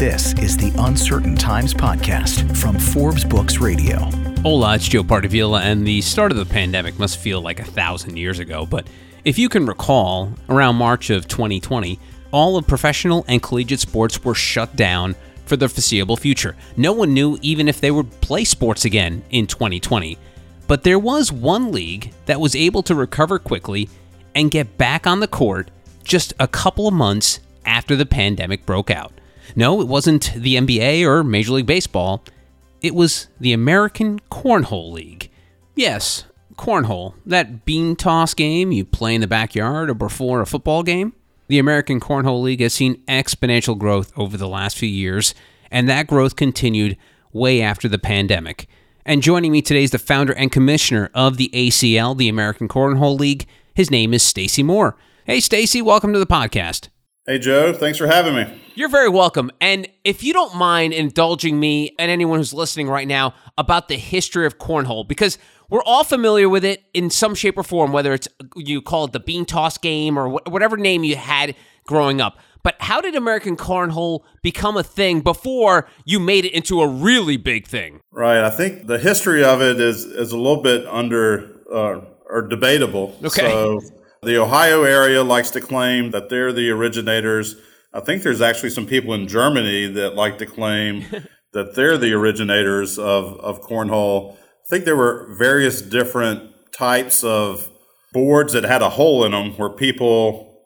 This is the Uncertain Times Podcast from Forbes Books Radio. Hola, it's Joe Pardavila, and the start of the pandemic must feel like a thousand years ago. But if you can recall, around March of 2020, all of professional and collegiate sports were shut down for the foreseeable future. No one knew even if they would play sports again in 2020. But there was one league that was able to recover quickly and get back on the court just a couple of months after the pandemic broke out. No, it wasn't the NBA or Major League Baseball. It was the American Cornhole League. Yes, cornhole, that bean toss game you play in the backyard or before a football game. The American Cornhole League has seen exponential growth over the last few years, and that growth continued way after the pandemic. And joining me today is the founder and commissioner of the ACL, the American Cornhole League. His name is Stacy Moore. Hey, Stacy, welcome to the podcast. Hey, Joe. Thanks for having me. You're very welcome. And if you don't mind indulging me and anyone who's listening right now about the history of cornhole, because we're all familiar with it in some shape or form, whether it's you call it the bean toss game or whatever name you had growing up. But how did American Cornhole become a thing before you made it into a really big thing? Right. I think the history of it is is a little bit under uh, or debatable. Okay. So the Ohio area likes to claim that they're the originators. I think there's actually some people in Germany that like to claim that they're the originators of, of cornhole. I think there were various different types of boards that had a hole in them where people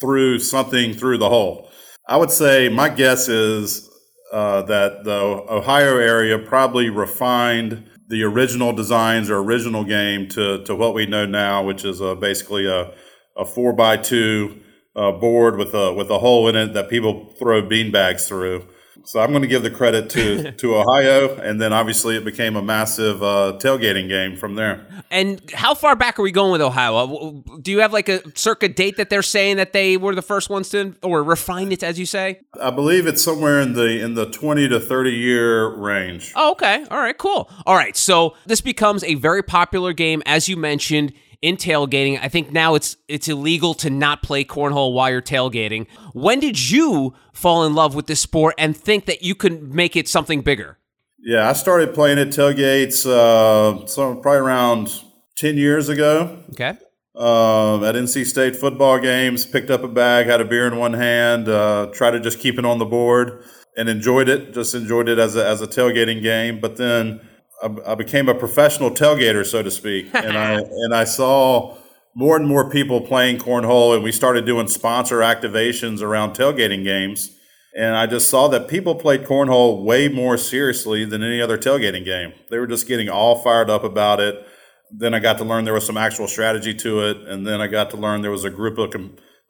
threw something through the hole. I would say my guess is uh, that the Ohio area probably refined the original designs or original game to, to what we know now, which is a, basically a, a four by two uh, board with a with a hole in it that people throw bean bags through. So I'm going to give the credit to to Ohio, and then obviously it became a massive uh, tailgating game from there. And how far back are we going with Ohio? Uh, do you have like a circa date that they're saying that they were the first ones to or refine it, as you say? I believe it's somewhere in the in the 20 to 30 year range. Oh, okay. All right. Cool. All right. So this becomes a very popular game, as you mentioned in tailgating. I think now it's it's illegal to not play cornhole while you're tailgating. When did you fall in love with this sport and think that you could make it something bigger? Yeah, I started playing at tailgates uh, so probably around ten years ago. Okay. Uh, at NC State football games, picked up a bag, had a beer in one hand, uh, tried to just keep it on the board, and enjoyed it. Just enjoyed it as a, as a tailgating game. But then I, became a professional tailgater, so to speak, and I and I saw more and more people playing cornhole, and we started doing sponsor activations around tailgating games. And I just saw that people played cornhole way more seriously than any other tailgating game. They were just getting all fired up about it. Then I got to learn there was some actual strategy to it, and then I got to learn there was a group of,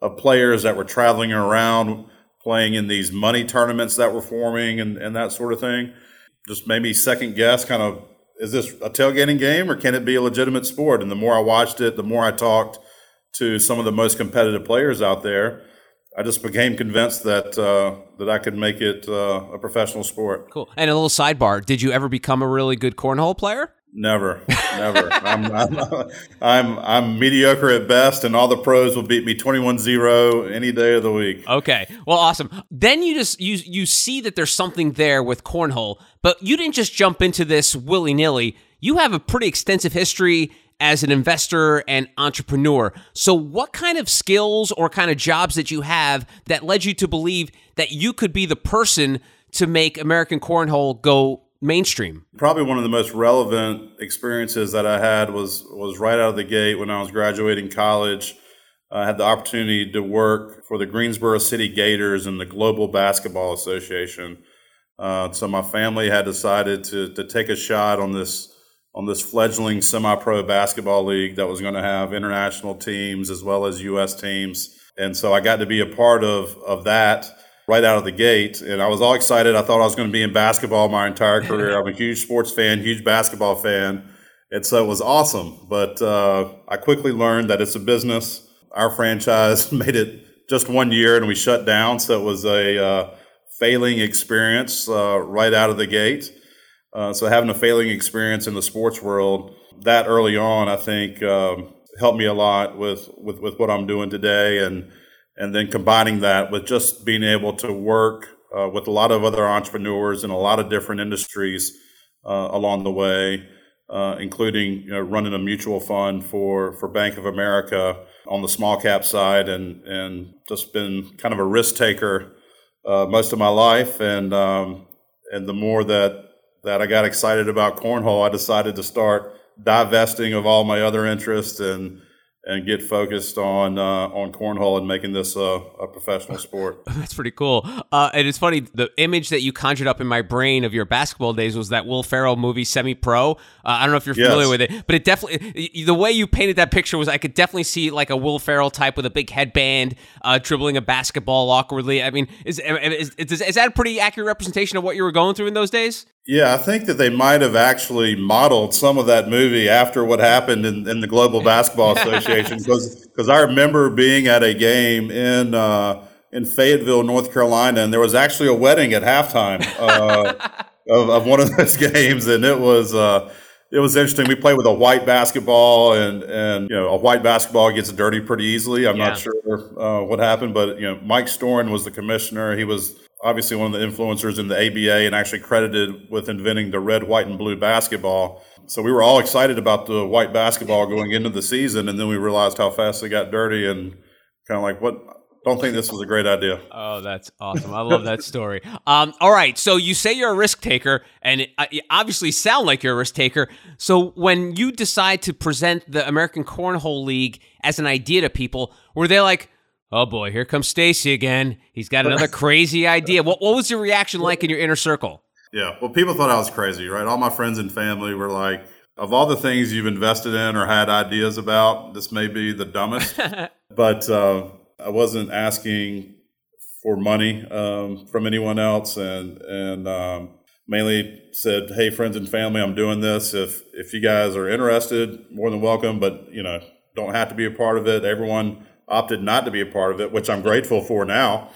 of players that were traveling around playing in these money tournaments that were forming and, and that sort of thing just made me second guess kind of is this a tailgating game or can it be a legitimate sport? And the more I watched it, the more I talked to some of the most competitive players out there. I just became convinced that uh, that I could make it uh, a professional sport. Cool. And a little sidebar: Did you ever become a really good cornhole player? Never, never. I'm, I'm, I'm, I'm, mediocre at best, and all the pros will beat me 21-0 any day of the week. Okay, well, awesome. Then you just you you see that there's something there with cornhole, but you didn't just jump into this willy nilly. You have a pretty extensive history as an investor and entrepreneur. So, what kind of skills or kind of jobs that you have that led you to believe that you could be the person to make American Cornhole go mainstream? Probably one of the most relevant experiences that I had was was right out of the gate when I was graduating college. I had the opportunity to work for the Greensboro City Gators and the Global Basketball Association. Uh, so my family had decided to to take a shot on this on this fledgling semi-pro basketball league that was going to have international teams as well as U.S. teams. And so I got to be a part of of that right out of the gate. And I was all excited. I thought I was going to be in basketball my entire career. I'm a huge sports fan, huge basketball fan. And so it was awesome. But uh, I quickly learned that it's a business. Our franchise made it just one year and we shut down. So it was a uh, failing experience uh, right out of the gate. Uh, so having a failing experience in the sports world that early on, I think, um, helped me a lot with, with, with what I'm doing today. And and then combining that with just being able to work uh, with a lot of other entrepreneurs in a lot of different industries uh, along the way, uh, including you know, running a mutual fund for, for Bank of America on the small cap side, and and just been kind of a risk taker uh, most of my life. And um, and the more that that I got excited about cornhole, I decided to start divesting of all my other interests and and get focused on uh, on cornhole and making this a, a professional sport. That's pretty cool. Uh, and it's funny, the image that you conjured up in my brain of your basketball days was that Will Ferrell movie, Semi Pro. Uh, I don't know if you're familiar yes. with it, but it definitely the way you painted that picture was I could definitely see like a Will Ferrell type with a big headband, uh, dribbling a basketball awkwardly. I mean, is, is, is is that a pretty accurate representation of what you were going through in those days? Yeah, I think that they might have actually modeled some of that movie after what happened in, in the Global Basketball Association because I remember being at a game in uh, in Fayetteville, North Carolina, and there was actually a wedding at halftime uh, of, of, one of those games, and it was uh, it was interesting. We played with a white basketball, and and you know a white basketball gets dirty pretty easily. I'm yeah. not sure uh, what happened, but you know Mike Storen was the commissioner. He was obviously one of the influencers in the ABA and actually credited with inventing the red, white, and blue basketball. So we were all excited about the white basketball going into the season, and then we realized how fast they got dirty and kind of like, what? Don't think this was a great idea. Oh, that's awesome! I love that story. Um, all right, so you say you're a risk taker, and it, you obviously sound like you're a risk taker. So when you decide to present the American Cornhole League as an idea to people, were they like, oh boy, here comes Stacy again. He's got another crazy idea. What, what was your reaction like in your inner circle? Yeah, well, people thought I was crazy, right? All my friends and family were like, of all the things you've invested in or had ideas about, this may be the dumbest. but uh, I wasn't asking for money um, from anyone else, and and um, mainly said, "Hey, friends and family, I'm doing this. If if you guys are interested, more than welcome. But you know, don't have to be a part of it. Everyone opted not to be a part of it, which I'm grateful for now.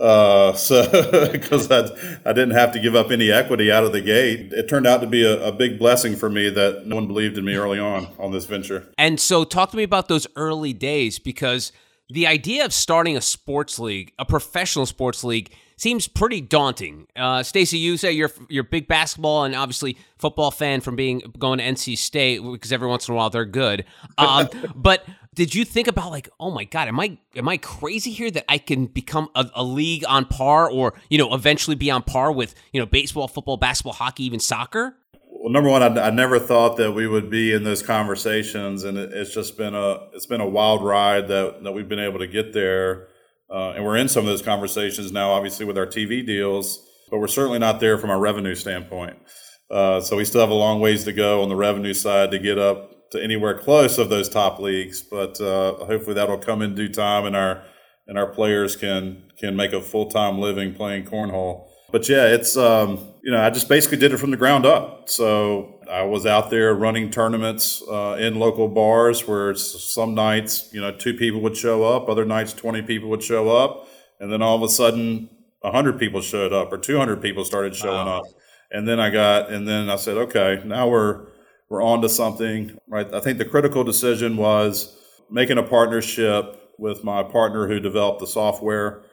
Uh, so because I, I didn't have to give up any equity out of the gate. It turned out to be a, a, big blessing for me that no one believed in me early on on this venture. And so, talk to me about those early days because the idea of starting a sports league, a professional sports league, seems pretty daunting. Uh, Stacy, you say you're you're a big basketball and obviously football fan from being going to NC State because every once in a while they're good. Um, but did you think about like, oh my god, am I am I crazy here that I can become a, a, league on par, or you know, eventually be on par with you know baseball, football, basketball, hockey, even soccer? Well, number one, I, I never thought that we would be in those conversations, and it, it's just been a it's been a wild ride that that we've been able to get there, uh, and we're in some of those conversations now, obviously with our TV deals, but we're certainly not there from a revenue standpoint. Uh, so we still have a long ways to go on the revenue side to get up to anywhere close of those top leagues. But uh, hopefully that'll come in due time, and our and our players can can make a full time living playing cornhole. But yeah, it's um, you know I just basically did it from the ground up. So I was out there running tournaments uh, in local bars where some nights you know two people would show up, other nights twenty people would show up, and then all of a sudden hundred people showed up or two hundred people started showing wow. up. And then I got, and then I said, okay, now we're we're on to something, right? I think the critical decision was making a partnership with my partner who developed the software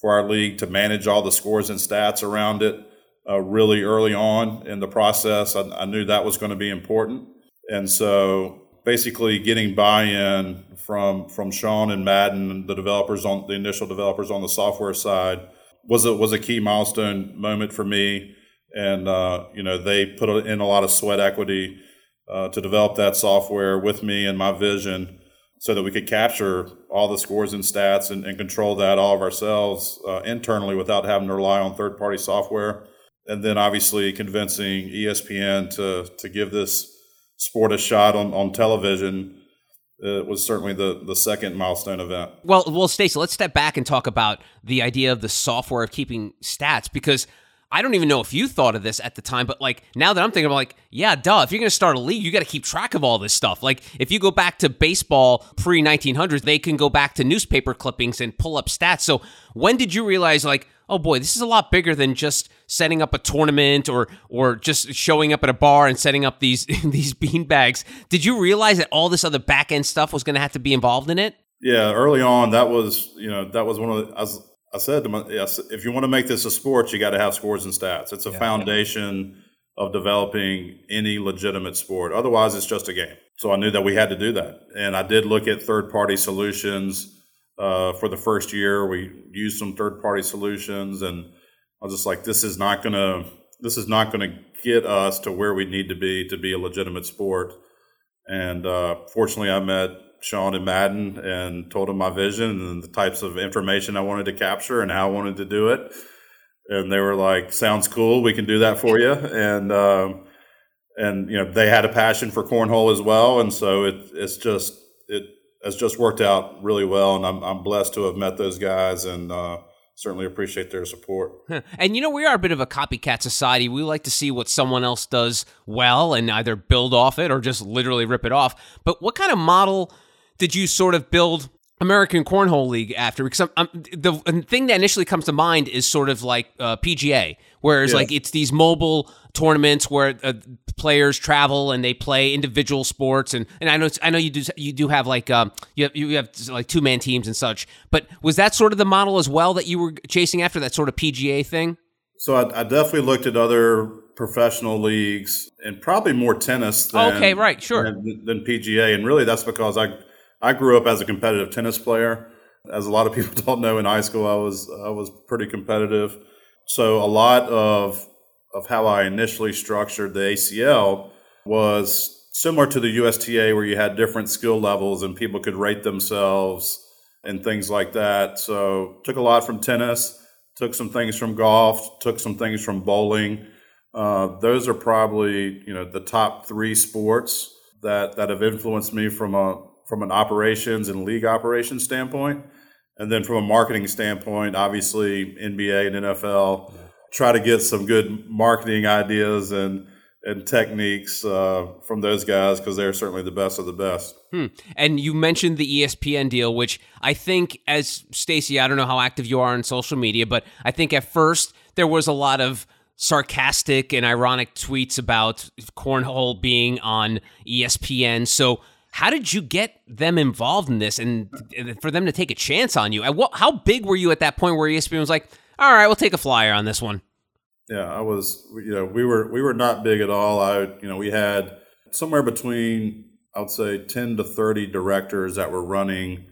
for our league to manage all the scores and stats around it uh, really early on in the process. I, I knew that was going to be important. And so basically getting buy-in from from Sean and Madden, the developers on the initial developers on the software side, was a was a key milestone moment for me. And uh, you know they put in a lot of sweat equity uh, to develop that software with me and my vision so that we could capture all the scores and stats and, and control that all of ourselves uh, internally without having to rely on third party software. And then obviously convincing ESPN to, to give this sport a shot on, on television it uh, was certainly the the second milestone event. Well, well, Stacy, let's step back and talk about the idea of the software of keeping stats because I don't even know if you thought of this at the time, but like now that I'm thinking about like, yeah, duh, if you're going to start a league, you got to keep track of all this stuff. Like if you go back to baseball pre 1900s, they can go back to newspaper clippings and pull up stats. So when did you realize like, oh boy, this is a lot bigger than just setting up a tournament or or just showing up at a bar and setting up these these bean bags. Did you realize that all this other back end stuff was going to have to be involved in it? Yeah, early on, that was you know that was one of the, I was I said to my, yes, if you want to make this a sport, you got to have scores and stats. It's a yeah, foundation of developing any legitimate sport. Otherwise, it's just a game. So I knew that we had to do that, and I did look at third party solutions. Uh, for the first year, we used some third party solutions, and I was just like, this is not gonna this is not gonna get us to where we need to be to be a legitimate sport. And uh, fortunately, I met Sean and Madden and told them my vision and the types of information I wanted to capture and how I wanted to do it. And they were like, "Sounds cool. We can do that for you." And um, and you know they had a passion for cornhole as well, and so it it's just it has just worked out really well. And I'm I'm blessed to have met those guys and. Uh, certainly appreciate their support. And you know, we are a bit of a copycat society. We like to see what someone else does well and either build off it or just literally rip it off. But what kind of model did you sort of build American Cornhole League after? Because I'm, I'm, the thing that initially comes to mind is sort of like uh, PGA, whereas yes. like it's these mobile tournaments where uh, players travel and they play individual sports, and, and I know I know you do you do have like um, you have you have like two man teams and such. But was that sort of the model as well that you were chasing after that sort of PGA thing? So I, I definitely looked at other professional leagues and probably more tennis. Than, okay, right, sure. Than, than PGA, and really that's because I I grew up as a competitive tennis player. As a lot of people don't know, in high school I was I was pretty competitive. So a lot of of how I initially structured the ACL was similar to the USTA, where you had different skill levels and people could rate themselves and things like that. So took a lot from tennis, took some things from golf, took some things from bowling. Uh, those are probably you know the top three sports that that have influenced me from a from an operations and league operations standpoint. And then from a marketing standpoint, obviously NBA and NFL try to get some good marketing ideas and and techniques uh, from those guys because they're certainly the best of the best. Hmm. And you mentioned the ESPN deal, which I think, as Stacy, I don't know how active you are on social media, but I think at first there was a lot of sarcastic and ironic tweets about cornhole being on ESPN. So how did you get them involved in this and for them to take a chance on you? How big were you at that point where ESPN was like, all right, we'll take a flyer on this one? Yeah, I was, you know, we were, we were not big at all. I, you know, we had somewhere between, I would say 10 to 30 directors that were running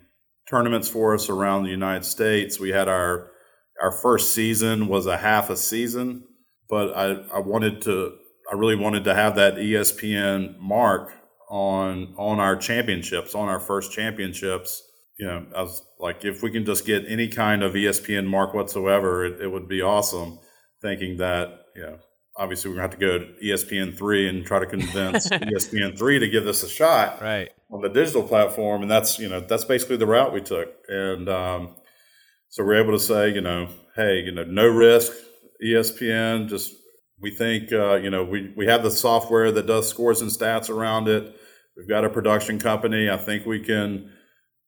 tournaments for us around the United States. We had our, our first season was a half a season, but I, I wanted to, I really wanted to have that ESPN mark on on our championships, on our first championships. You know, I was like, if we can just get any kind of ESPN mark whatsoever, it, it would be awesome. Thinking that, you know, obviously we're going to have to go to ESPN three and try to convince ESPN three to give this a shot, right, on the digital platform, and that's you know that's basically the route we took, and um, so we're able to say, you know, hey, you know, no risk, ESPN, just we think uh, you know we we have the software that does scores and stats around it. We've got a production company. I think we can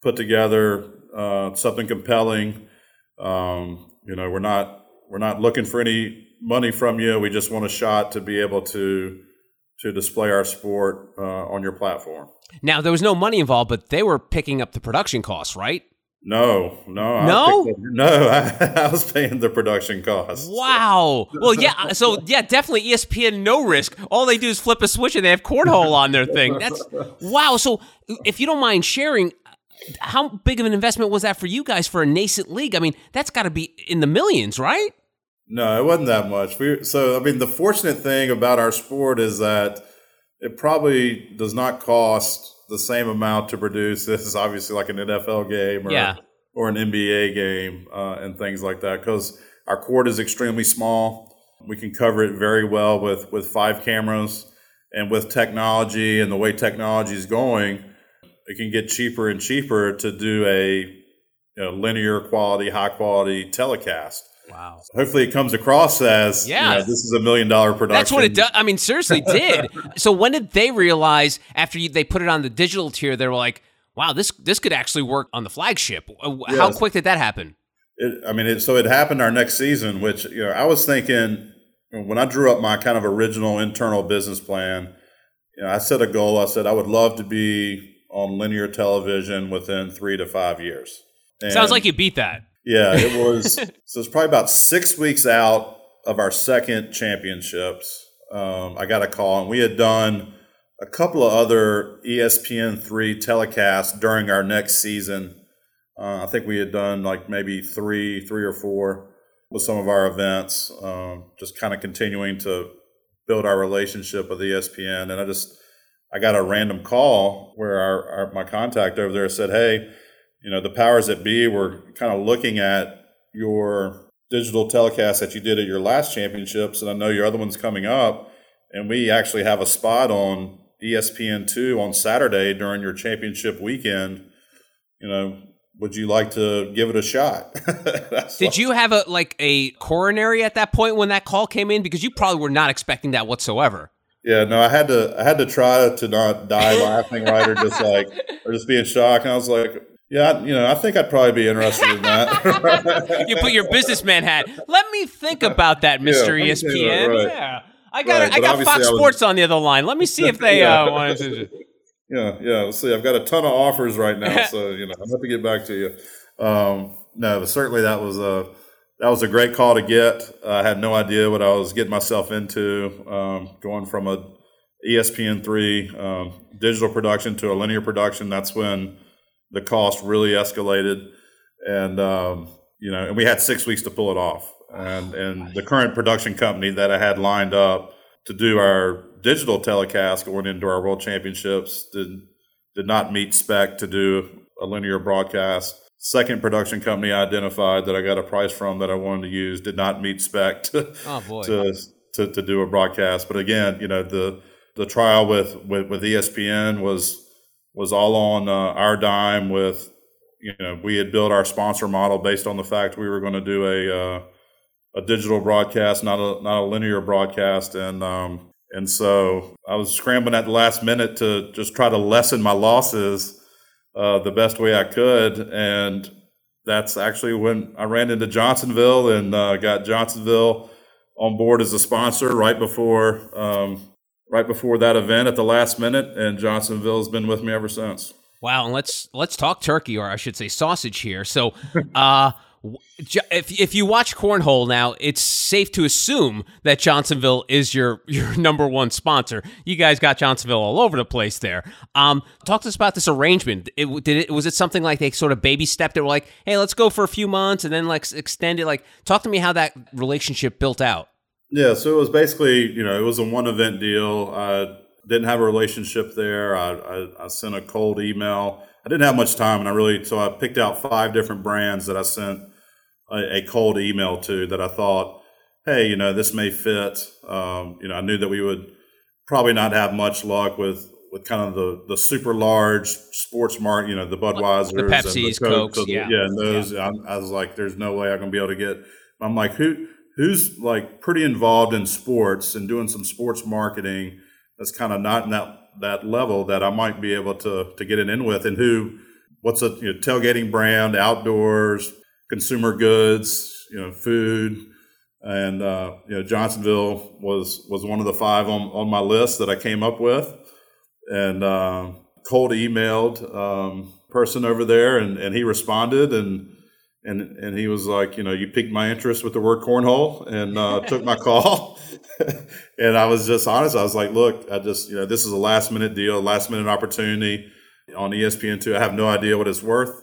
put together uh, something compelling. Um, you know, we're not we're not looking for any money from you. We just want a shot to be able to to display our sport uh, on your platform. Now, there was no money involved, but they were picking up the production costs, right? No, no, no, I no. I, I, was paying the production costs. Wow. Well, yeah. Uh, so yeah, definitely ESPN no risk. All they do is flip a switch and they have cornhole on their thing. That's wow. So if you don't mind sharing, uh, how big of an investment was that for you guys for a nascent league? I mean, that's got to be in the millions, right? No, it wasn't that much. We so I mean, the fortunate thing about our sport is that it probably does not cost the same amount to produce. This is obviously like an NFL game or yeah. or an NBA game uh, and things like that because our court is extremely small. We can cover it very well with with five cameras and with technology and the way technology is going, it can get cheaper and cheaper to do a you know, linear quality, high quality telecast. Wow. So hopefully it comes across as yeah, you know, this is a million dollar production. That's what it does. I mean, seriously, did. so when did they realize after you, they put it on the digital tier, they were like, wow, this this could actually work on the flagship. How yes. quick did that happen? It, I mean, it, so it happened our next season, which you know I was thinking when I drew up my kind of original internal business plan. You know, I set a goal. I said I would love to be on linear television within three to five years. And Sounds like you beat that. Yeah, it was. so it's probably about six weeks out of our second championships. Um, I got a call, and we had done a couple of other ESPN three telecasts during our next season. Uh, I think we had done like maybe three, three or four with some of our events, um, just kind of continuing to build our relationship with ESPN. And I just, I got a random call where our, our my contact over there said, "Hey, you know, the powers that be were kind of looking at your digital telecast that you did at your last championships, and I know your other one's coming up, and we actually have a spot on ESPN two on Saturday during your championship weekend. You know, would you like to give it a shot? Did like, you have a like a coronary at that point when that call came in? Because you probably were not expecting that whatsoever. Yeah, no, I had to I had to try to not die laughing, right, or just like or just be in shock. And I was like, yeah, you know, I think I'd probably be interested in that. you put your businessman hat. Let me think about that, Mister yeah, ESPN. Right. Yeah, I got right, I got Fox I was, Sports on the other line. Let me see if they yeah. uh, want to. Yeah, yeah. Let's see. I've got a ton of offers right now, so you know, i am have to get back to you. Um, no, but certainly that was a that was a great call to get. I had no idea what I was getting myself into. Um, going from a ESPN three um, digital production to a linear production, that's when the cost really escalated, and um, you know, and we had six weeks to pull it off. And and the current production company that I had lined up to do our digital telecast going into our World Championships did did not meet spec to do a linear broadcast. Second production company I identified that I got a price from that I wanted to use did not meet spec to, oh to, to, to do a broadcast. But again, you know the the trial with with, with ESPN was was all on uh, our dime. With you know we had built our sponsor model based on the fact we were going to do a uh, a digital broadcast, not a not a linear broadcast, and um, and so I was scrambling at the last minute to just try to lessen my losses uh, the best way I could. And that's actually when I ran into Johnsonville and uh, got Johnsonville on board as a sponsor right before um, right before that event at the last minute. And Johnsonville has been with me ever since. Wow, and let's let's talk turkey, or I should say sausage here. So, uh, if if you watch cornhole now, it's safe to assume that Johnsonville is your your number one sponsor. You guys got Johnsonville all over the place there. Um, talk to us about this arrangement. It, did it was it something like they sort of baby stepped? They were like, hey, let's go for a few months and then like extend it. Like, talk to me how that relationship built out. Yeah, so it was basically you know it was a one event deal. I didn't have a relationship there. I, I, I sent a cold email. I didn't have much time, and I really so I picked out five different brands that I sent a, a, cold email to that I thought, hey, you know, this may fit. Um, you know, I knew that we would probably not have much luck with with kind of the the super large sports market, you know, the Budweisers, the Pepsis, and the Cokes, Cokes yeah, yeah, and those. Yeah. I, I was like, there's no way I'm gonna be able to get. I'm like, who who's like pretty involved in sports and doing some sports marketing that's kind of not in that that level that I might be able to to get it in with, and who what's a you know, tailgating brand, outdoors, consumer goods, you know, food, and uh, you know Johnsonville was was one of the five on, on my list that I came up with, and uh, cold emailed um, person over there, and, and he responded, and and and he was like, you know, you piqued my interest with the word cornhole, and uh, took my call, and I was just honest. I was like, look, I just you know this is a last minute deal, last minute opportunity on ESPN two. I have no idea what it's worth.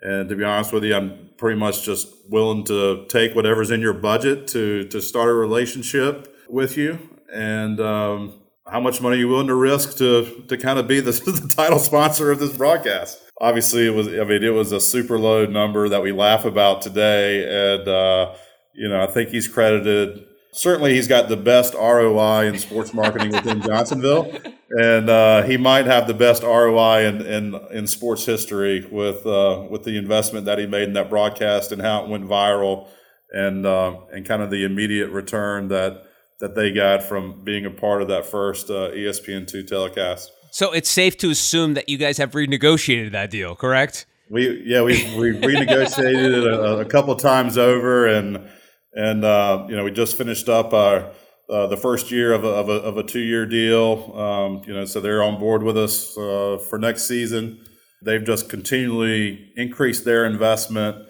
And to be honest with you, I'm pretty much just willing to take whatever's in your budget to to start a relationship with you. And um, how much money are you willing to risk to to kind of be the, the title sponsor of this broadcast? Obviously, it was. I mean, it was a super low number that we laugh about today, and uh, you know, I think he's credited certainly he's got the best ROI in sports marketing within Johnsonville, and uh, he might have the best ROI in in, in sports history with uh, with the investment that he made in that broadcast and how it went viral, and uh, and kind of the immediate return that that they got from being a part of that first uh, ESPN two telecast. So it's safe to assume that you guys have renegotiated that deal, correct? We yeah we we renegotiated it a, a couple times over and and uh, you know we just finished up our uh, the first year of a, of a, of a two year deal. Um, you know, so they're on board with us uh, for next season. They've just continually increased their investment.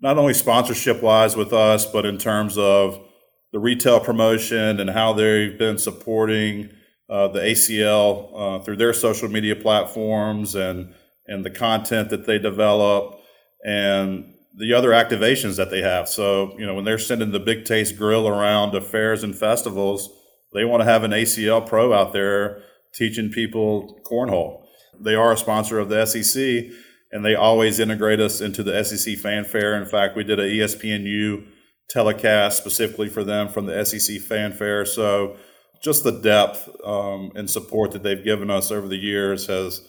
not only sponsorship wise with us, but in terms of the retail promotion and how they've been supporting uh, the ACL uh, through their social media platforms and and the content that they develop and the other activations that they have. So you know when they're sending the Big Taste Grill around to fairs and festivals, they want to have an ACL pro out there teaching people cornhole. They are a sponsor of the SEC, and they always integrate us into the SEC fanfare. In fact, we did a ESPNU telecast specifically for them from the SEC fanfare. So just the depth um, and support that they've given us over the years has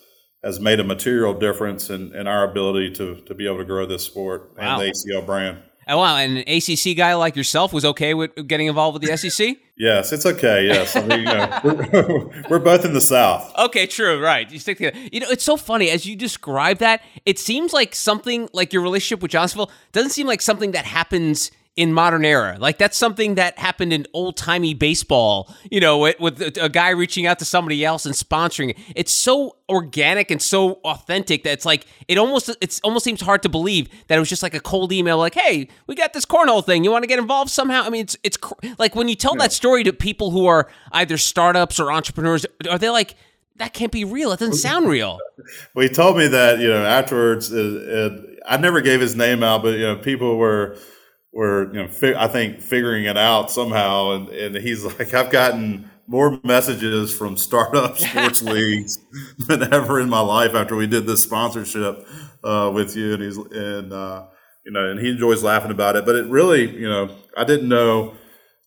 has made a material difference in, in our ability to to be able to grow this sport wow. and the ACL brand. Oh, wow, and an ACC guy like yourself was okay with getting involved with the SEC? yes, it's okay. Yes, I mean, you know, we're, we're, both in the South. Okay, true, right. You stick together. You know, it's so funny as you describe that. It seems like something like your relationship with Johnsonville doesn't seem like something that happens in modern era. Like that's something that happened in old timey baseball, you know, with, with, a guy reaching out to somebody else and sponsoring it. It's so organic and so authentic that it's like it almost it almost seems hard to believe that it was just like a cold email like, "Hey, we got this cornhole thing. You want to get involved somehow?" I mean, it's it's cr- like when you tell yeah. that story to people who are either startups or entrepreneurs, are they like that can't be real. It doesn't sound real. well, he told me that you know afterwards. It, it, I never gave his name out, but you know people were were you know fi- I think figuring it out somehow, and and he's like I've gotten more messages from startup sports leagues than ever in my life after we did this sponsorship uh, with you, and he's and uh, you know and he enjoys laughing about it. But it really you know I didn't know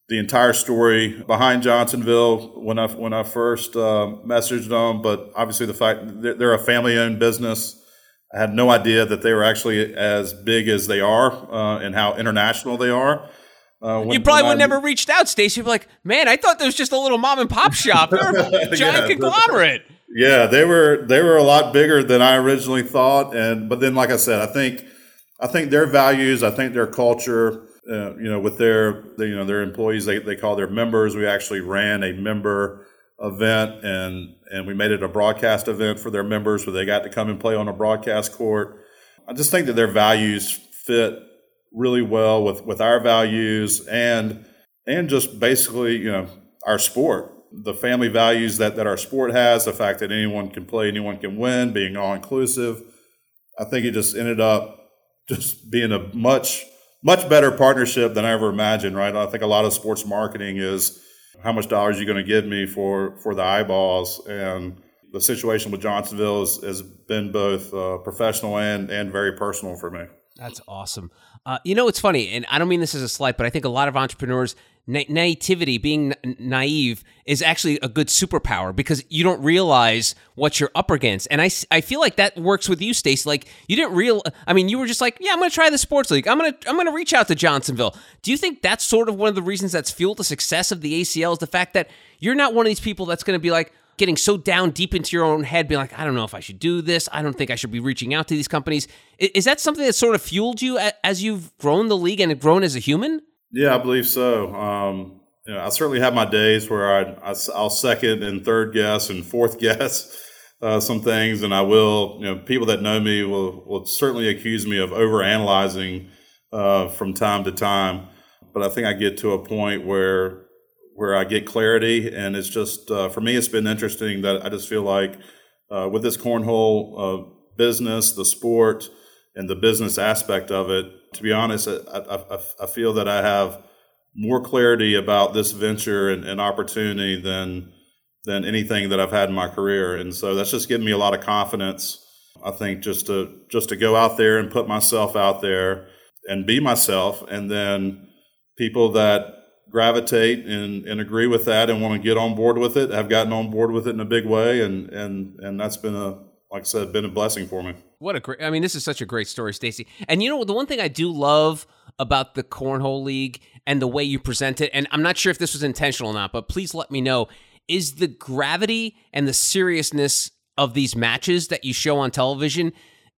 the entire story behind Johnsonville when I when I first uh, messaged them, but obviously the fact they're a family owned business. I had no idea that they were actually as big as they are uh, and how international they are. Uh, when, you probably would I, never reached out, Stacy. You'd be like, "Man, I thought there was just a little mom and pop shop. They're a giant yeah, conglomerate." Yeah, they were they were a lot bigger than I originally thought, and but then, like I said, I think I think their values, I think their culture, uh, you know, with their you know their employees, they they call their members. We actually ran a member event and and we made it a broadcast event for their members where they got to come and play on a broadcast court. I just think that their values fit really well with with our values and and just basically you know our sport the family values that that our sport has the fact that anyone can play anyone can win being all inclusive i think it just ended up just being a much much better partnership than i ever imagined right i think a lot of sports marketing is how much dollars you going to give me for for the eyeballs. And the situation with johnsonville has, has been both uh, professional and and very personal for me. That's awesome. Uh, you know, it's funny, and I don't mean this as a slight, but I think a lot of entrepreneurs, na- naivety, being na- naive, is actually a good superpower because you don't realize what you're up against. And I, I feel like that works with you, Stacy. Like you didn't real. I mean, you were just like, yeah, I'm going to try the sports league. I'm going to I'm going to reach out to Johnsonville. Do you think that's sort of one of the reasons that's fueled the success of the ACL is the fact that you're not one of these people that's going to be like getting so down deep into your own head, being like, I don't know if I should do this. I don't think I should be reaching out to these companies. Is that something that sort of fueled you as you've grown the league and grown as a human? Yeah, I believe so. Um, you know, I certainly have my days where I, I will second and third guess and fourth guess uh, some things, and I will. You know, people that know me will will certainly accuse me of overanalyzing uh, from time to time. But I think I get to a point where where I get clarity. And it's just, uh, for me, it's been interesting that I just feel like uh, with this cornhole uh, business, the sport, and the business aspect of it, to be honest, I, I, I feel that I have more clarity about this venture and, and, opportunity than than anything that I've had in my career. And so that's just given me a lot of confidence. I think just to just to go out there and put myself out there and be myself, and then people that gravitate and, and agree with that and want to get on board with it have gotten on board with it in a big way and and and that's been a like I said been a blessing for me. What a great I mean this is such a great story Stacy. And you know the one thing I do love about the cornhole league and the way you present it and I'm not sure if this was intentional or not but please let me know is the gravity and the seriousness of these matches that you show on television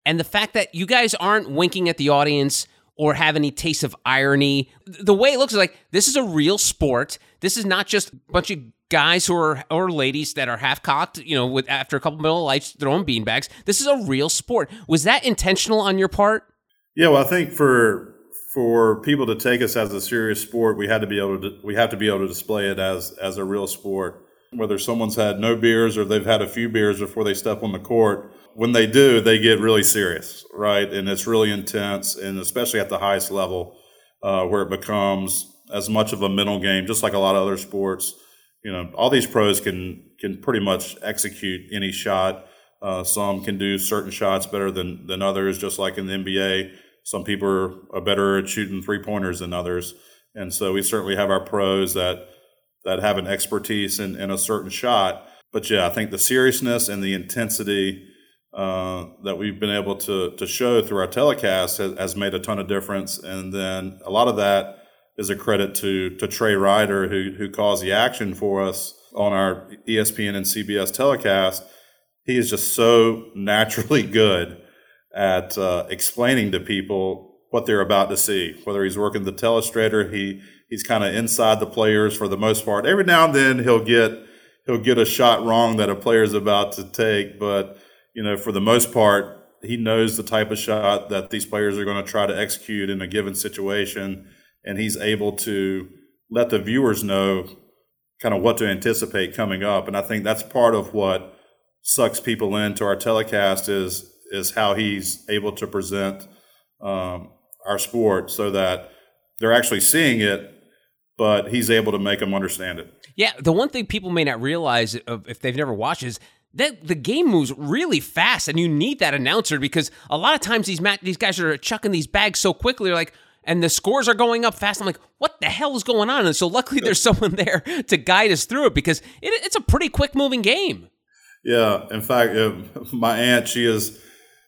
and the fact that you guys aren't winking at the audience or have any taste of irony. The way it looks like this is a real sport. This is not just a bunch of guys who are or ladies that are half cocked, you know, with after a couple Miller Lites throwing beanbags. This is a real sport. Was that intentional on your part? Yeah, well, I think for for people to take us as a serious sport, we had to be able to we have to be able to display it as as a real sport. Whether someone's had no beers or they've had a few beers before they step on the court, when they do, they get really serious, right? And it's really intense, and especially at the highest level, uh, where it becomes as much of a mental game, just like a lot of other sports. You know, all these pros can can pretty much execute any shot. Uh, some can do certain shots better than than others, just like in the NBA some people are better at shooting three pointers than others, and so we certainly have our pros that that have an expertise in, in a certain shot. But yeah, I think the seriousness and the intensity uh, that we've been able to to show through our telecast has, has, made a ton of difference. And then a lot of that is a credit to to Trey Ryder who who caused the action for us on our ESPN and CBS telecast. He is just so naturally good at uh, explaining to people what they're about to see. Whether he's working the telestrator, he he's kind of inside the players for the most part. Every now and then he'll get he'll get a shot wrong that a player's about to take, but you know for the most part he knows the type of shot that these players are going to try to execute in a given situation, and he's able to let the viewers know kind of what to anticipate coming up. And I think that's part of what sucks people into our telecast is is how he's able to present um, our sport so that they're actually seeing it, but he's able to make them understand it. Yeah, the one thing people may not realize if they've never watched is that the game moves really fast, and you need that announcer because a lot of times these mat- these guys are chucking these bags so quickly, they're like. And the scores are going up fast. I'm like, what the hell is going on? And so, luckily, there's someone there to guide us through it because it, it's a pretty quick moving game. Yeah. In fact, my aunt, she is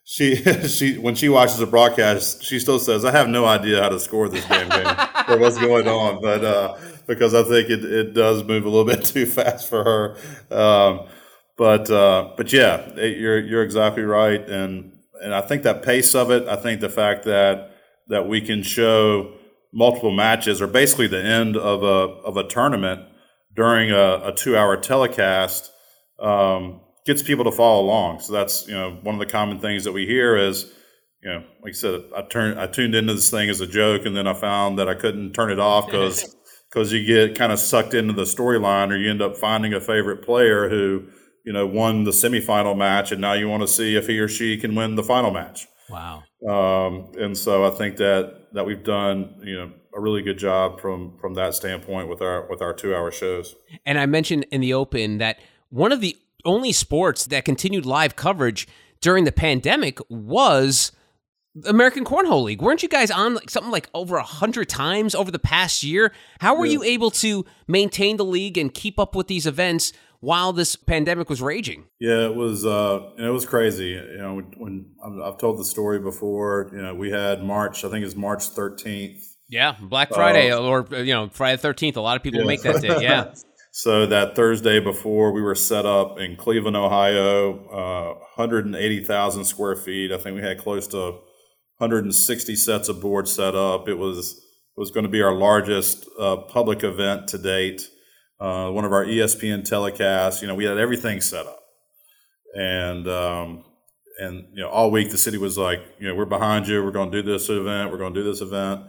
she she when she watches a broadcast, she still says, "I have no idea how to score this damn game or what's going on," but uh, because I think it, it does move a little bit too fast for her. Um, but uh, but yeah, it, you're you're exactly right, and and I think that pace of it. I think the fact that that we can show multiple matches or basically the end of a of a tournament during a, a two hour telecast. Um, gets people to follow along. So that's you know one of the common things that we hear is you know like I said I turned I tuned into this thing as a joke and then I found that I couldn't turn it off because because you get kind of sucked into the storyline or you end up finding a favorite player who you know won the semifinal match and now you want to see if he or she can win the final match. Wow. Um, and so I think that that we've done you know a really good job from from that standpoint with our with our two hour shows. And I mentioned in the open that one of the only sports that continued live coverage during the pandemic was American Cornhole League. Weren't you guys on like something like over a hundred times over the past year? How were yeah. you able to maintain the league and keep up with these events while this pandemic was raging? Yeah, it was uh, it was crazy. You know, when, I've told the story before, you know, we had March. I think it's March thirteenth. Yeah, Black Friday uh, or you know Friday the thirteenth. A lot of people yeah. make that day. Yeah. So that Thursday before, we were set up in Cleveland, Ohio, uh, 180,000 square feet. I think we had close to 160 sets of boards set up. It was was going to be our largest uh, public event to date. Uh, one of our ESPN telecasts. You know, we had everything set up, and um, and you know, all week the city was like, you know, we're behind you. We're going to do this event. We're going to do this event.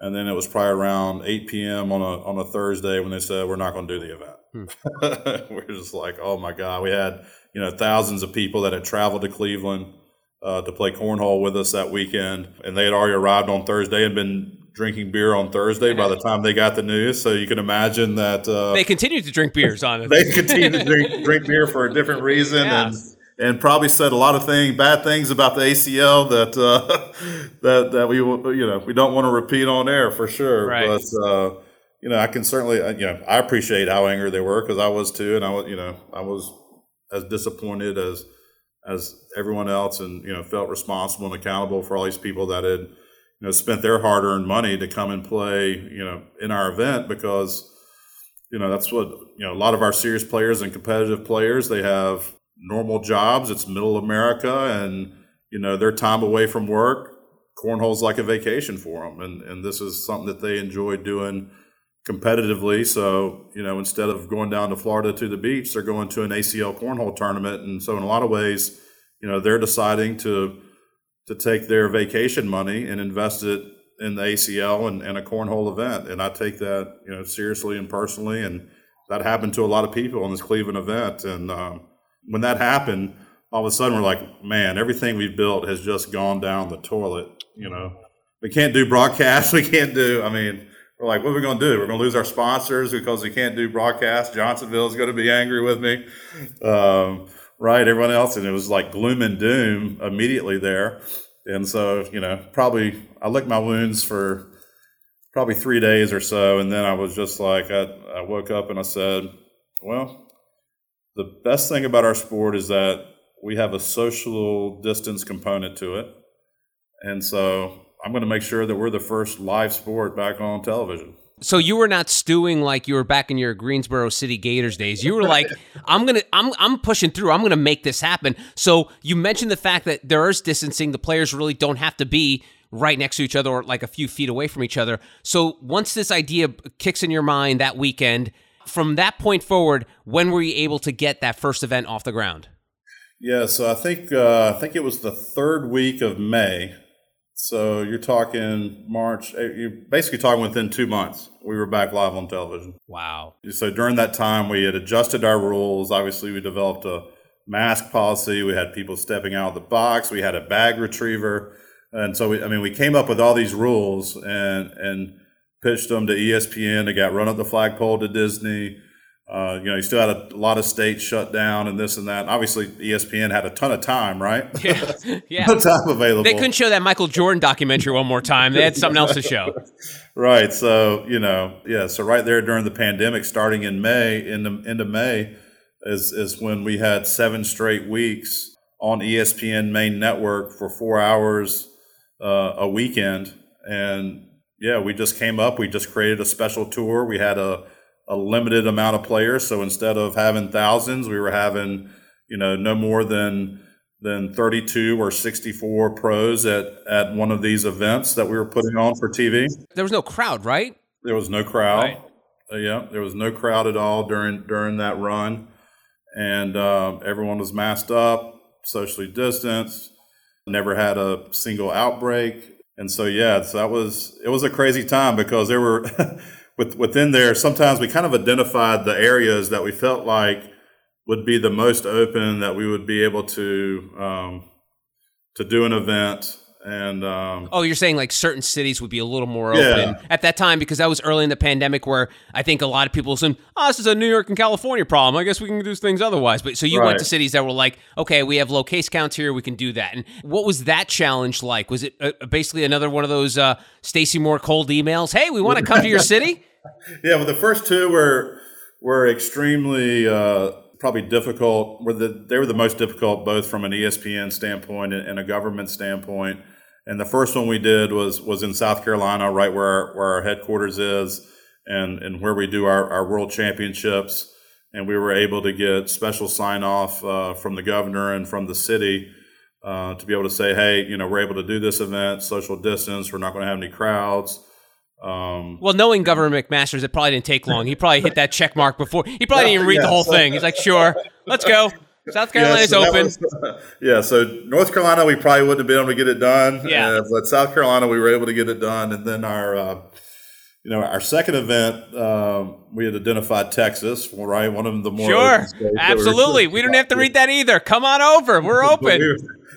And then it was probably around 8 p.m. on a on a Thursday when they said we're not going to do the event. Hmm. we're just like, oh my god! We had you know thousands of people that had traveled to Cleveland uh, to play cornhole with us that weekend, and they had already arrived on Thursday and been drinking beer on Thursday by the time they got the news. So you can imagine that uh, they continued to drink beers on it. they continued to drink, drink beer for a different reason, yeah. and and probably said a lot of things, bad things about the ACL that uh, that that we you know we don't want to repeat on air for sure. Right. But uh, you know, I can certainly you know I appreciate how angry they were because I was too, and I was you know I was as disappointed as as everyone else, and you know felt responsible and accountable for all these people that had you know spent their hard earned money to come and play you know in our event because you know that's what you know a lot of our serious players and competitive players they have normal jobs. It's middle America, and you know their time away from work, cornhole's like a vacation for them, and and this is something that they enjoy doing competitively. So you know instead of going down to Florida to the beach, they're going to an ACL cornhole tournament, and so in a lot of ways, you know they're deciding to to take their vacation money and invest it in the ACL and, and a cornhole event, and I take that you know seriously and personally, and that happened to a lot of people in this Cleveland event, and um, when that happened, all of a sudden we're like, man, everything we've built has just gone down the toilet. You know, we can't do broadcast, we can't do. I mean, we're like, what are we going to do? We're going to lose our sponsors because we can't do broadcast. Johnsonville is going to be angry with me, um, right? Everyone else, and it was like gloom and doom immediately there. And so, you know, probably I licked my wounds for probably three days or so. And then I was just like, I, I woke up and I said, well, the best thing about our sport is that we have a social distance component to it. And so I'm going to make sure that we're the first live sport back on television. So you were not stewing like you were back in your Greensboro City Gators days. You were like, I'm gonna, I'm, I'm pushing through. I'm gonna make this happen. So you mentioned the fact that there is distancing. The players really don't have to be right next to each other or like a few feet away from each other. So once this idea kicks in your mind that weekend, from that point forward, when were you able to get that first event off the ground? Yeah, so I think uh, I think it was the third week of May so you're talking March, eh, you're basically talking within two months, we were back live on television. Wow. So during that time, we had adjusted our rules. Obviously, we developed a mask policy. We had people stepping out of the box. We had a bag retriever. And so, we, I mean, we came up with all these rules and, and pitched them to ESPN. They got run up the flagpole to Disney. Uh, you know, you still had a, lot of states shut down and this and that. Obviously, ESPN had a ton of time, right? Yeah, yeah. time available. They couldn't show that Michael Jordan documentary one more time. They had something else to show. right. So you know, yeah. So right there during the pandemic, starting in May, in the end of May, is is when we had seven straight weeks on ESPN main network for four hours uh, a weekend, and yeah, we just came up. We just created a special tour. We had a a limited amount of players. So instead of having thousands, we were having, you know, no more than than 32 or 64 pros at, at one of these events that we were putting on for TV. There was no crowd, right? There was no crowd. Right. Uh, yeah, there was no crowd at all during during that run, and uh, everyone was masked up, socially distanced. Never had a single outbreak, and so yeah, so that was it was a crazy time because there were with, within there, sometimes we kind of identified the areas that we felt like would be the most open that we would be able to um, to do an event. And um, oh, you're saying like certain cities would be a little more open at that time because that was early in the pandemic, where I think a lot of people assumed, "Oh, this is a New York and California problem. I guess we can do things otherwise." But so you right. went to cities that were like, "Okay, we have low case counts here. We can do that." And what was that challenge like? Was it uh, basically another one of those uh, Stacey Moore cold emails? Hey, we want to come to your city. yeah, well, the first two were were extremely uh, probably difficult. Were the they were the most difficult, both from an ESPN standpoint and a government standpoint. And the first one we did was was in South Carolina, right where our, where our headquarters is, and and where we do our, our world championships. And we were able to get special sign off uh, from the governor and from the city uh, to be able to say, hey, you know, we're able to do this event, social distance. We're not going to have any crowds. Um, well, knowing Governor McMaster's, it probably didn't take long. He probably hit that check mark before. He probably didn't even read yeah, the whole so, thing. He's like, "Sure, let's go." South Carolina's yeah, so open. Was, yeah, so North Carolina, we probably wouldn't have been able to get it done. Yeah, uh, but South Carolina, we were able to get it done. And then our, uh, you know, our second event, um, we had identified Texas, right? One of the more sure, absolutely. We, we don't have to read that either. Come on over. We're open. we were,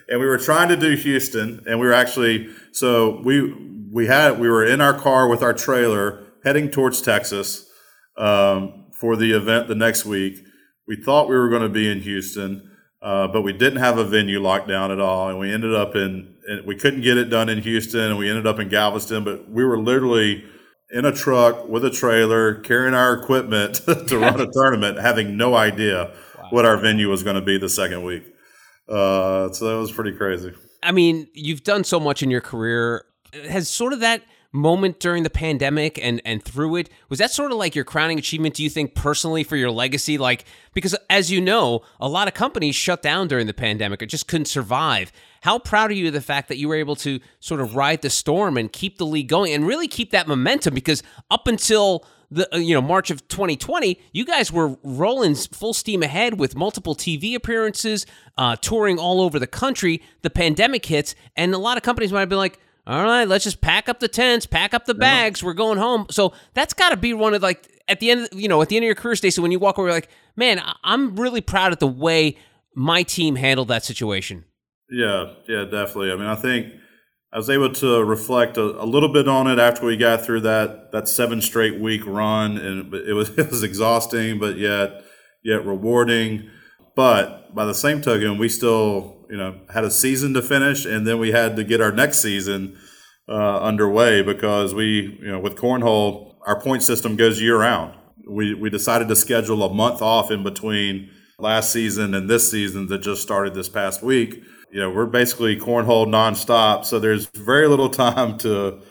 and we were trying to do Houston, and we were actually so we we had we were in our car with our trailer heading towards Texas um, for the event the next week. We thought we were going to be in Houston, uh, but we didn't have a venue locked down at all, and we ended up in. We couldn't get it done in Houston, and we ended up in Galveston. But we were literally in a truck with a trailer carrying our equipment to run a tournament, having no idea wow. what our venue was going to be the second week. Uh, so that was pretty crazy. I mean, you've done so much in your career has sort of that moment during the pandemic and and through it was that sort of like your crowning achievement do you think personally for your legacy? Like because as you know a lot of companies shut down during the pandemic or just couldn't survive. How proud are you of the fact that you were able to sort of ride the storm and keep the league going and really keep that momentum? Because up until the uh, you know March of 2020, you guys were rolling full steam ahead with multiple TV appearances, uh, touring all over the country. The pandemic hits, and a lot of companies might have been like, all right, let's just pack up the tents, pack up the bags, we're going home. So that's got to be one of like at the end, you know, at the end of your career, Stacey, when you walk away, you're like, man, I'm really proud of the way my team handled that situation. Yeah, yeah, definitely. I mean, I think I was able to reflect a, a, little bit on it after we got through that that seven straight week run, and it was it was exhausting, but yet yet rewarding. But by the same token, we still you know had a season to finish, and then we had to get our next season uh, underway because we you know with cornhole our point system goes year round. We we decided to schedule a month off in between last season and this season that just started this past week you know, we're basically cornhole nonstop. So there's very little time to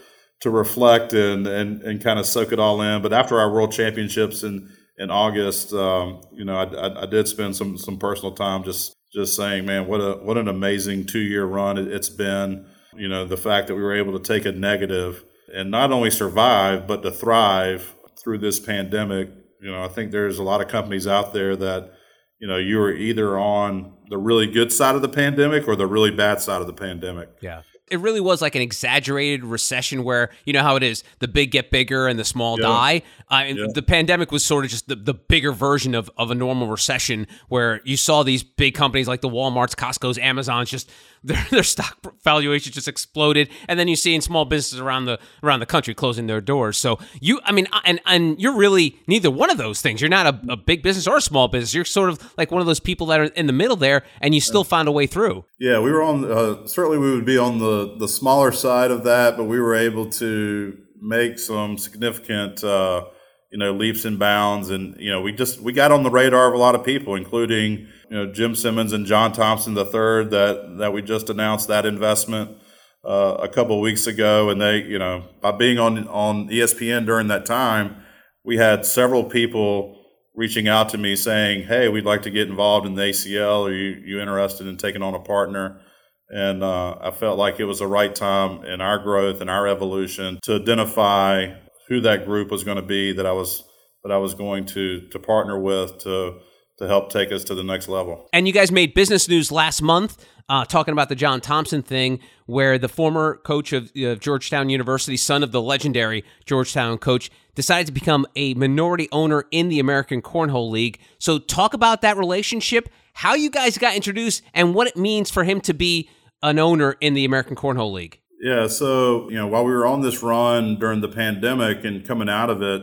to reflect and and, and kind of soak it all in. But after our world championships in in August, um, you know, I, I, I, did spend some some personal time just just saying, man, what a what an amazing two year run it's been. You know, the fact that we were able to take a negative and not only survive but to thrive through this pandemic. You know, I think there's a lot of companies out there that you know you were either on the really good side of the pandemic or the really bad side of the pandemic. Yeah. It really was like an exaggerated recession where, you know how it is, the big get bigger and the small yeah. die. Uh, yeah. The pandemic was sort of just the, the bigger version of, of a normal recession where you saw these big companies like the Walmarts, Costco's, Amazons just their, their stock valuation just exploded, and then you see in small businesses around the around the country closing their doors. So you, I mean, and and you're really neither one of those things. You're not a, a big business or a small business. You're sort of like one of those people that are in the middle there, and you still found a way through. Yeah, we were on. Uh, certainly, we would be on the the smaller side of that, but we were able to make some significant. Uh, you know leaps and bounds. And you know we just we got on the radar of a lot of people including you know Jim Simmons and John Thompson III that that we just announced that investment uh, a couple weeks ago. And they you know by being on on ESPN during that time we had several people reaching out to me saying hey we'd like to get involved in the ACL are you you interested in taking on a partner? And uh, I felt like it was the right time in our growth and our evolution to identify who that group was going to be that I was that I was going to to partner with to to help take us to the next level. And you guys made business news last month uh, talking about the John Thompson thing, where the former coach of uh, Georgetown University, son of the legendary Georgetown coach, decided to become a minority owner in the American Cornhole League. So, talk about that relationship, how you guys got introduced, and what it means for him to be an owner in the American Cornhole League. Yeah, so you know, while we were on this run during the pandemic and coming out of it,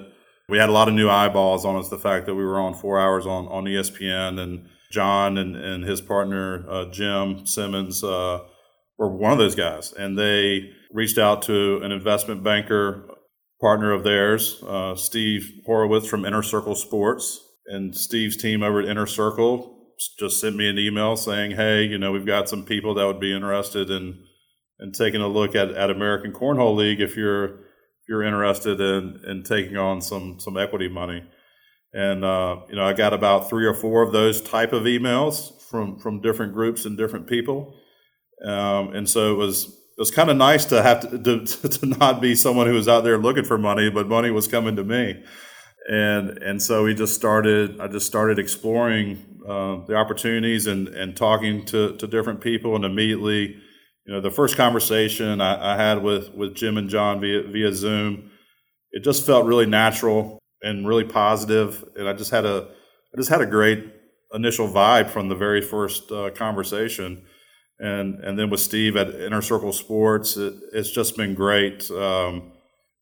we had a lot of new eyeballs on us. The fact that we were on four hours on on ESPN and John and, and his partner uh, Jim Simmons uh, were one of those guys, and they reached out to an investment banker partner of theirs, uh, Steve Horowitz from Inner Circle Sports, and Steve's team over at Inner Circle just sent me an email saying, "Hey, you know, we've got some people that would be interested in." And taking a look at, at American Cornhole League if you're if you're interested in, in taking on some some equity money. And uh, you know, I got about three or four of those type of emails from from different groups and different people. Um, and so it was it was kind of nice to have to, to, to not be someone who was out there looking for money, but money was coming to me. And and so we just started. I just started exploring uh, the opportunities and and talking to to different people, and immediately you know, the first conversation I, I, had with with Jim and John via via Zoom, it just felt really natural and really positive, and I just had a I just had a great initial vibe from the very first uh, conversation, and and then with Steve at Inner Circle Sports, it, it's just been great. Um,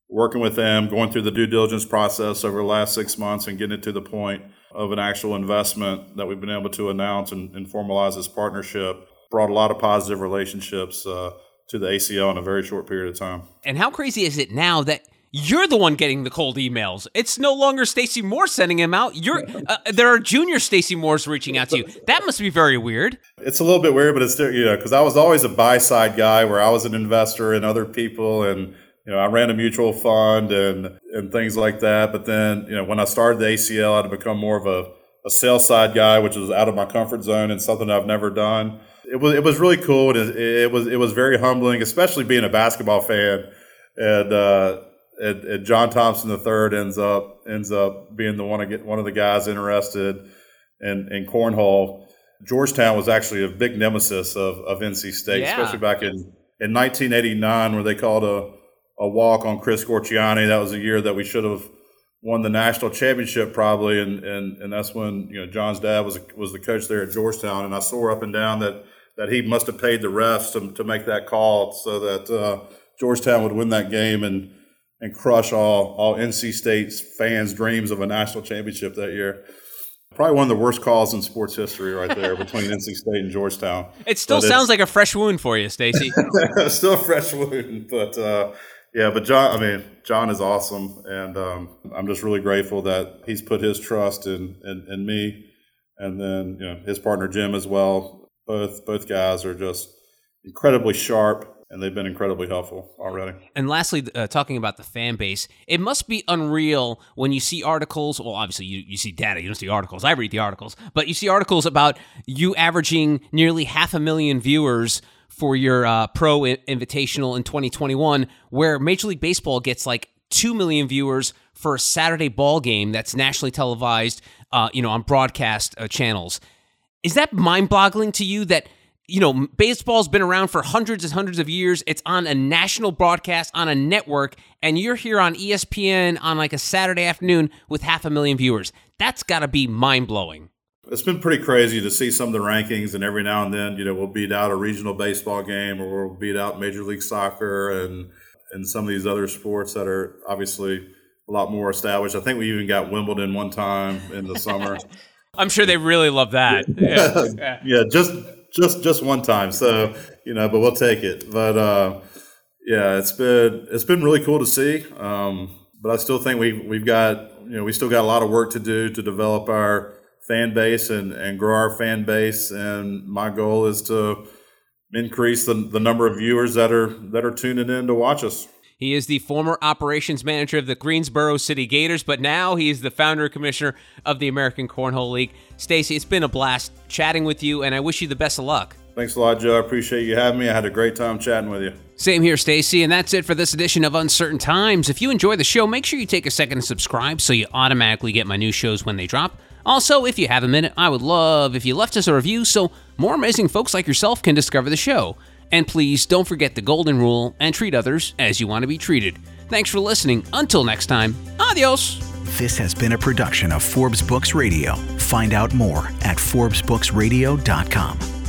working with them, going through the due diligence process over the last six months, and getting it to the point of an actual investment that we've been able to announce and, and formalize this partnership brought a lot of positive relationships uh, to the ACL in a very short period of time. And how crazy is it now that you're the one getting the cold emails. It's no longer Stacey Moore sending them out. You're uh, there are junior Stacey Moores reaching out to you. That must be very weird. It's a little bit weird, but it's still you know because I was always a buy side guy where I was an investor in other people and you know I ran a mutual fund and and things like that. But then you know when I started the ACL, I had become more of a a sales side guy, which was out of my comfort zone and something I've never done it was it was really cool. It, it, was it was very humbling, especially being a basketball fan. And, uh, and, and John Thompson III ends up ends up being the one to get one of the guys interested in, in cornhole. Georgetown was actually a big nemesis of, of NC State, yeah. especially back in in 1989 where they called a a walk on Chris Corchiani. That was a year that we should have won the national championship probably, and and and that's when you know John's dad was was the coach there at Georgetown, and I swore up and down that that he must have paid the refs to, to make that call so that uh, Georgetown would win that game and and crush all all NC State's fans' dreams of a national championship that year. Probably one of the worst calls in sports history, right there, between NC State and Georgetown. It still but sounds like a fresh wound for you, Stacey. still a fresh wound, but uh, yeah, but John, I mean, John is awesome, and um, I'm just really grateful that he's put his trust in, in, in me, and then you know his partner Jim as well. Both both guys are just incredibly sharp, and they've been incredibly helpful already. And lastly, uh, talking about the fan base, it must be unreal when you see articles. Well, obviously, you, you see data, you don't see articles. I read the articles, but you see articles about you averaging nearly half a million viewers for your uh, pro invitational in 2021, where Major League Baseball gets like 2 million viewers for a Saturday ball game that's nationally televised, uh, you know, on broadcast uh, channels. Is that mind boggling to you that, you know, baseball's been around for hundreds and hundreds of years? It's on a national broadcast on a network, and you're here on ESPN on like a Saturday afternoon with half a million viewers. That's got to be mind blowing it's been pretty crazy to see some of the rankings, and every now and then, you know, we'll beat out a regional baseball game, or we'll beat out Major League Soccer, and and some of these other sports that are obviously a lot more established. I think we even got Wimbledon one time in the summer. I'm sure they really love that. Yeah. yeah, just just just one time. So you know, but we'll take it. But uh, yeah, it's been it's been really cool to see. Um, but I still think we we've got you know we still got a lot of work to do to develop our fan base and, and grow our fan base. And my goal is to increase the, the number of viewers that are that are tuning in to watch us. He is the former operations manager of the Greensboro City Gators, but now he is the founder and commissioner of the American Cornhole League. Stacey, it's been a blast chatting with you, and I wish you the best of luck. Thanks a lot, Joe. I appreciate you having me. I had a great time chatting with you. Same here, Stacey, and that's it for this edition of Uncertain Times. If you enjoy the show, make sure you take a second to subscribe so you automatically get my new shows when they drop. Also, if you have a minute, I would love if you left us a review so more amazing folks like yourself can discover the show. And please don't forget the golden rule and treat others as you want to be treated. Thanks for listening. Until next time, adios. This has been a production of Forbes Books Radio. Find out more at ForbesBooksRadio.com.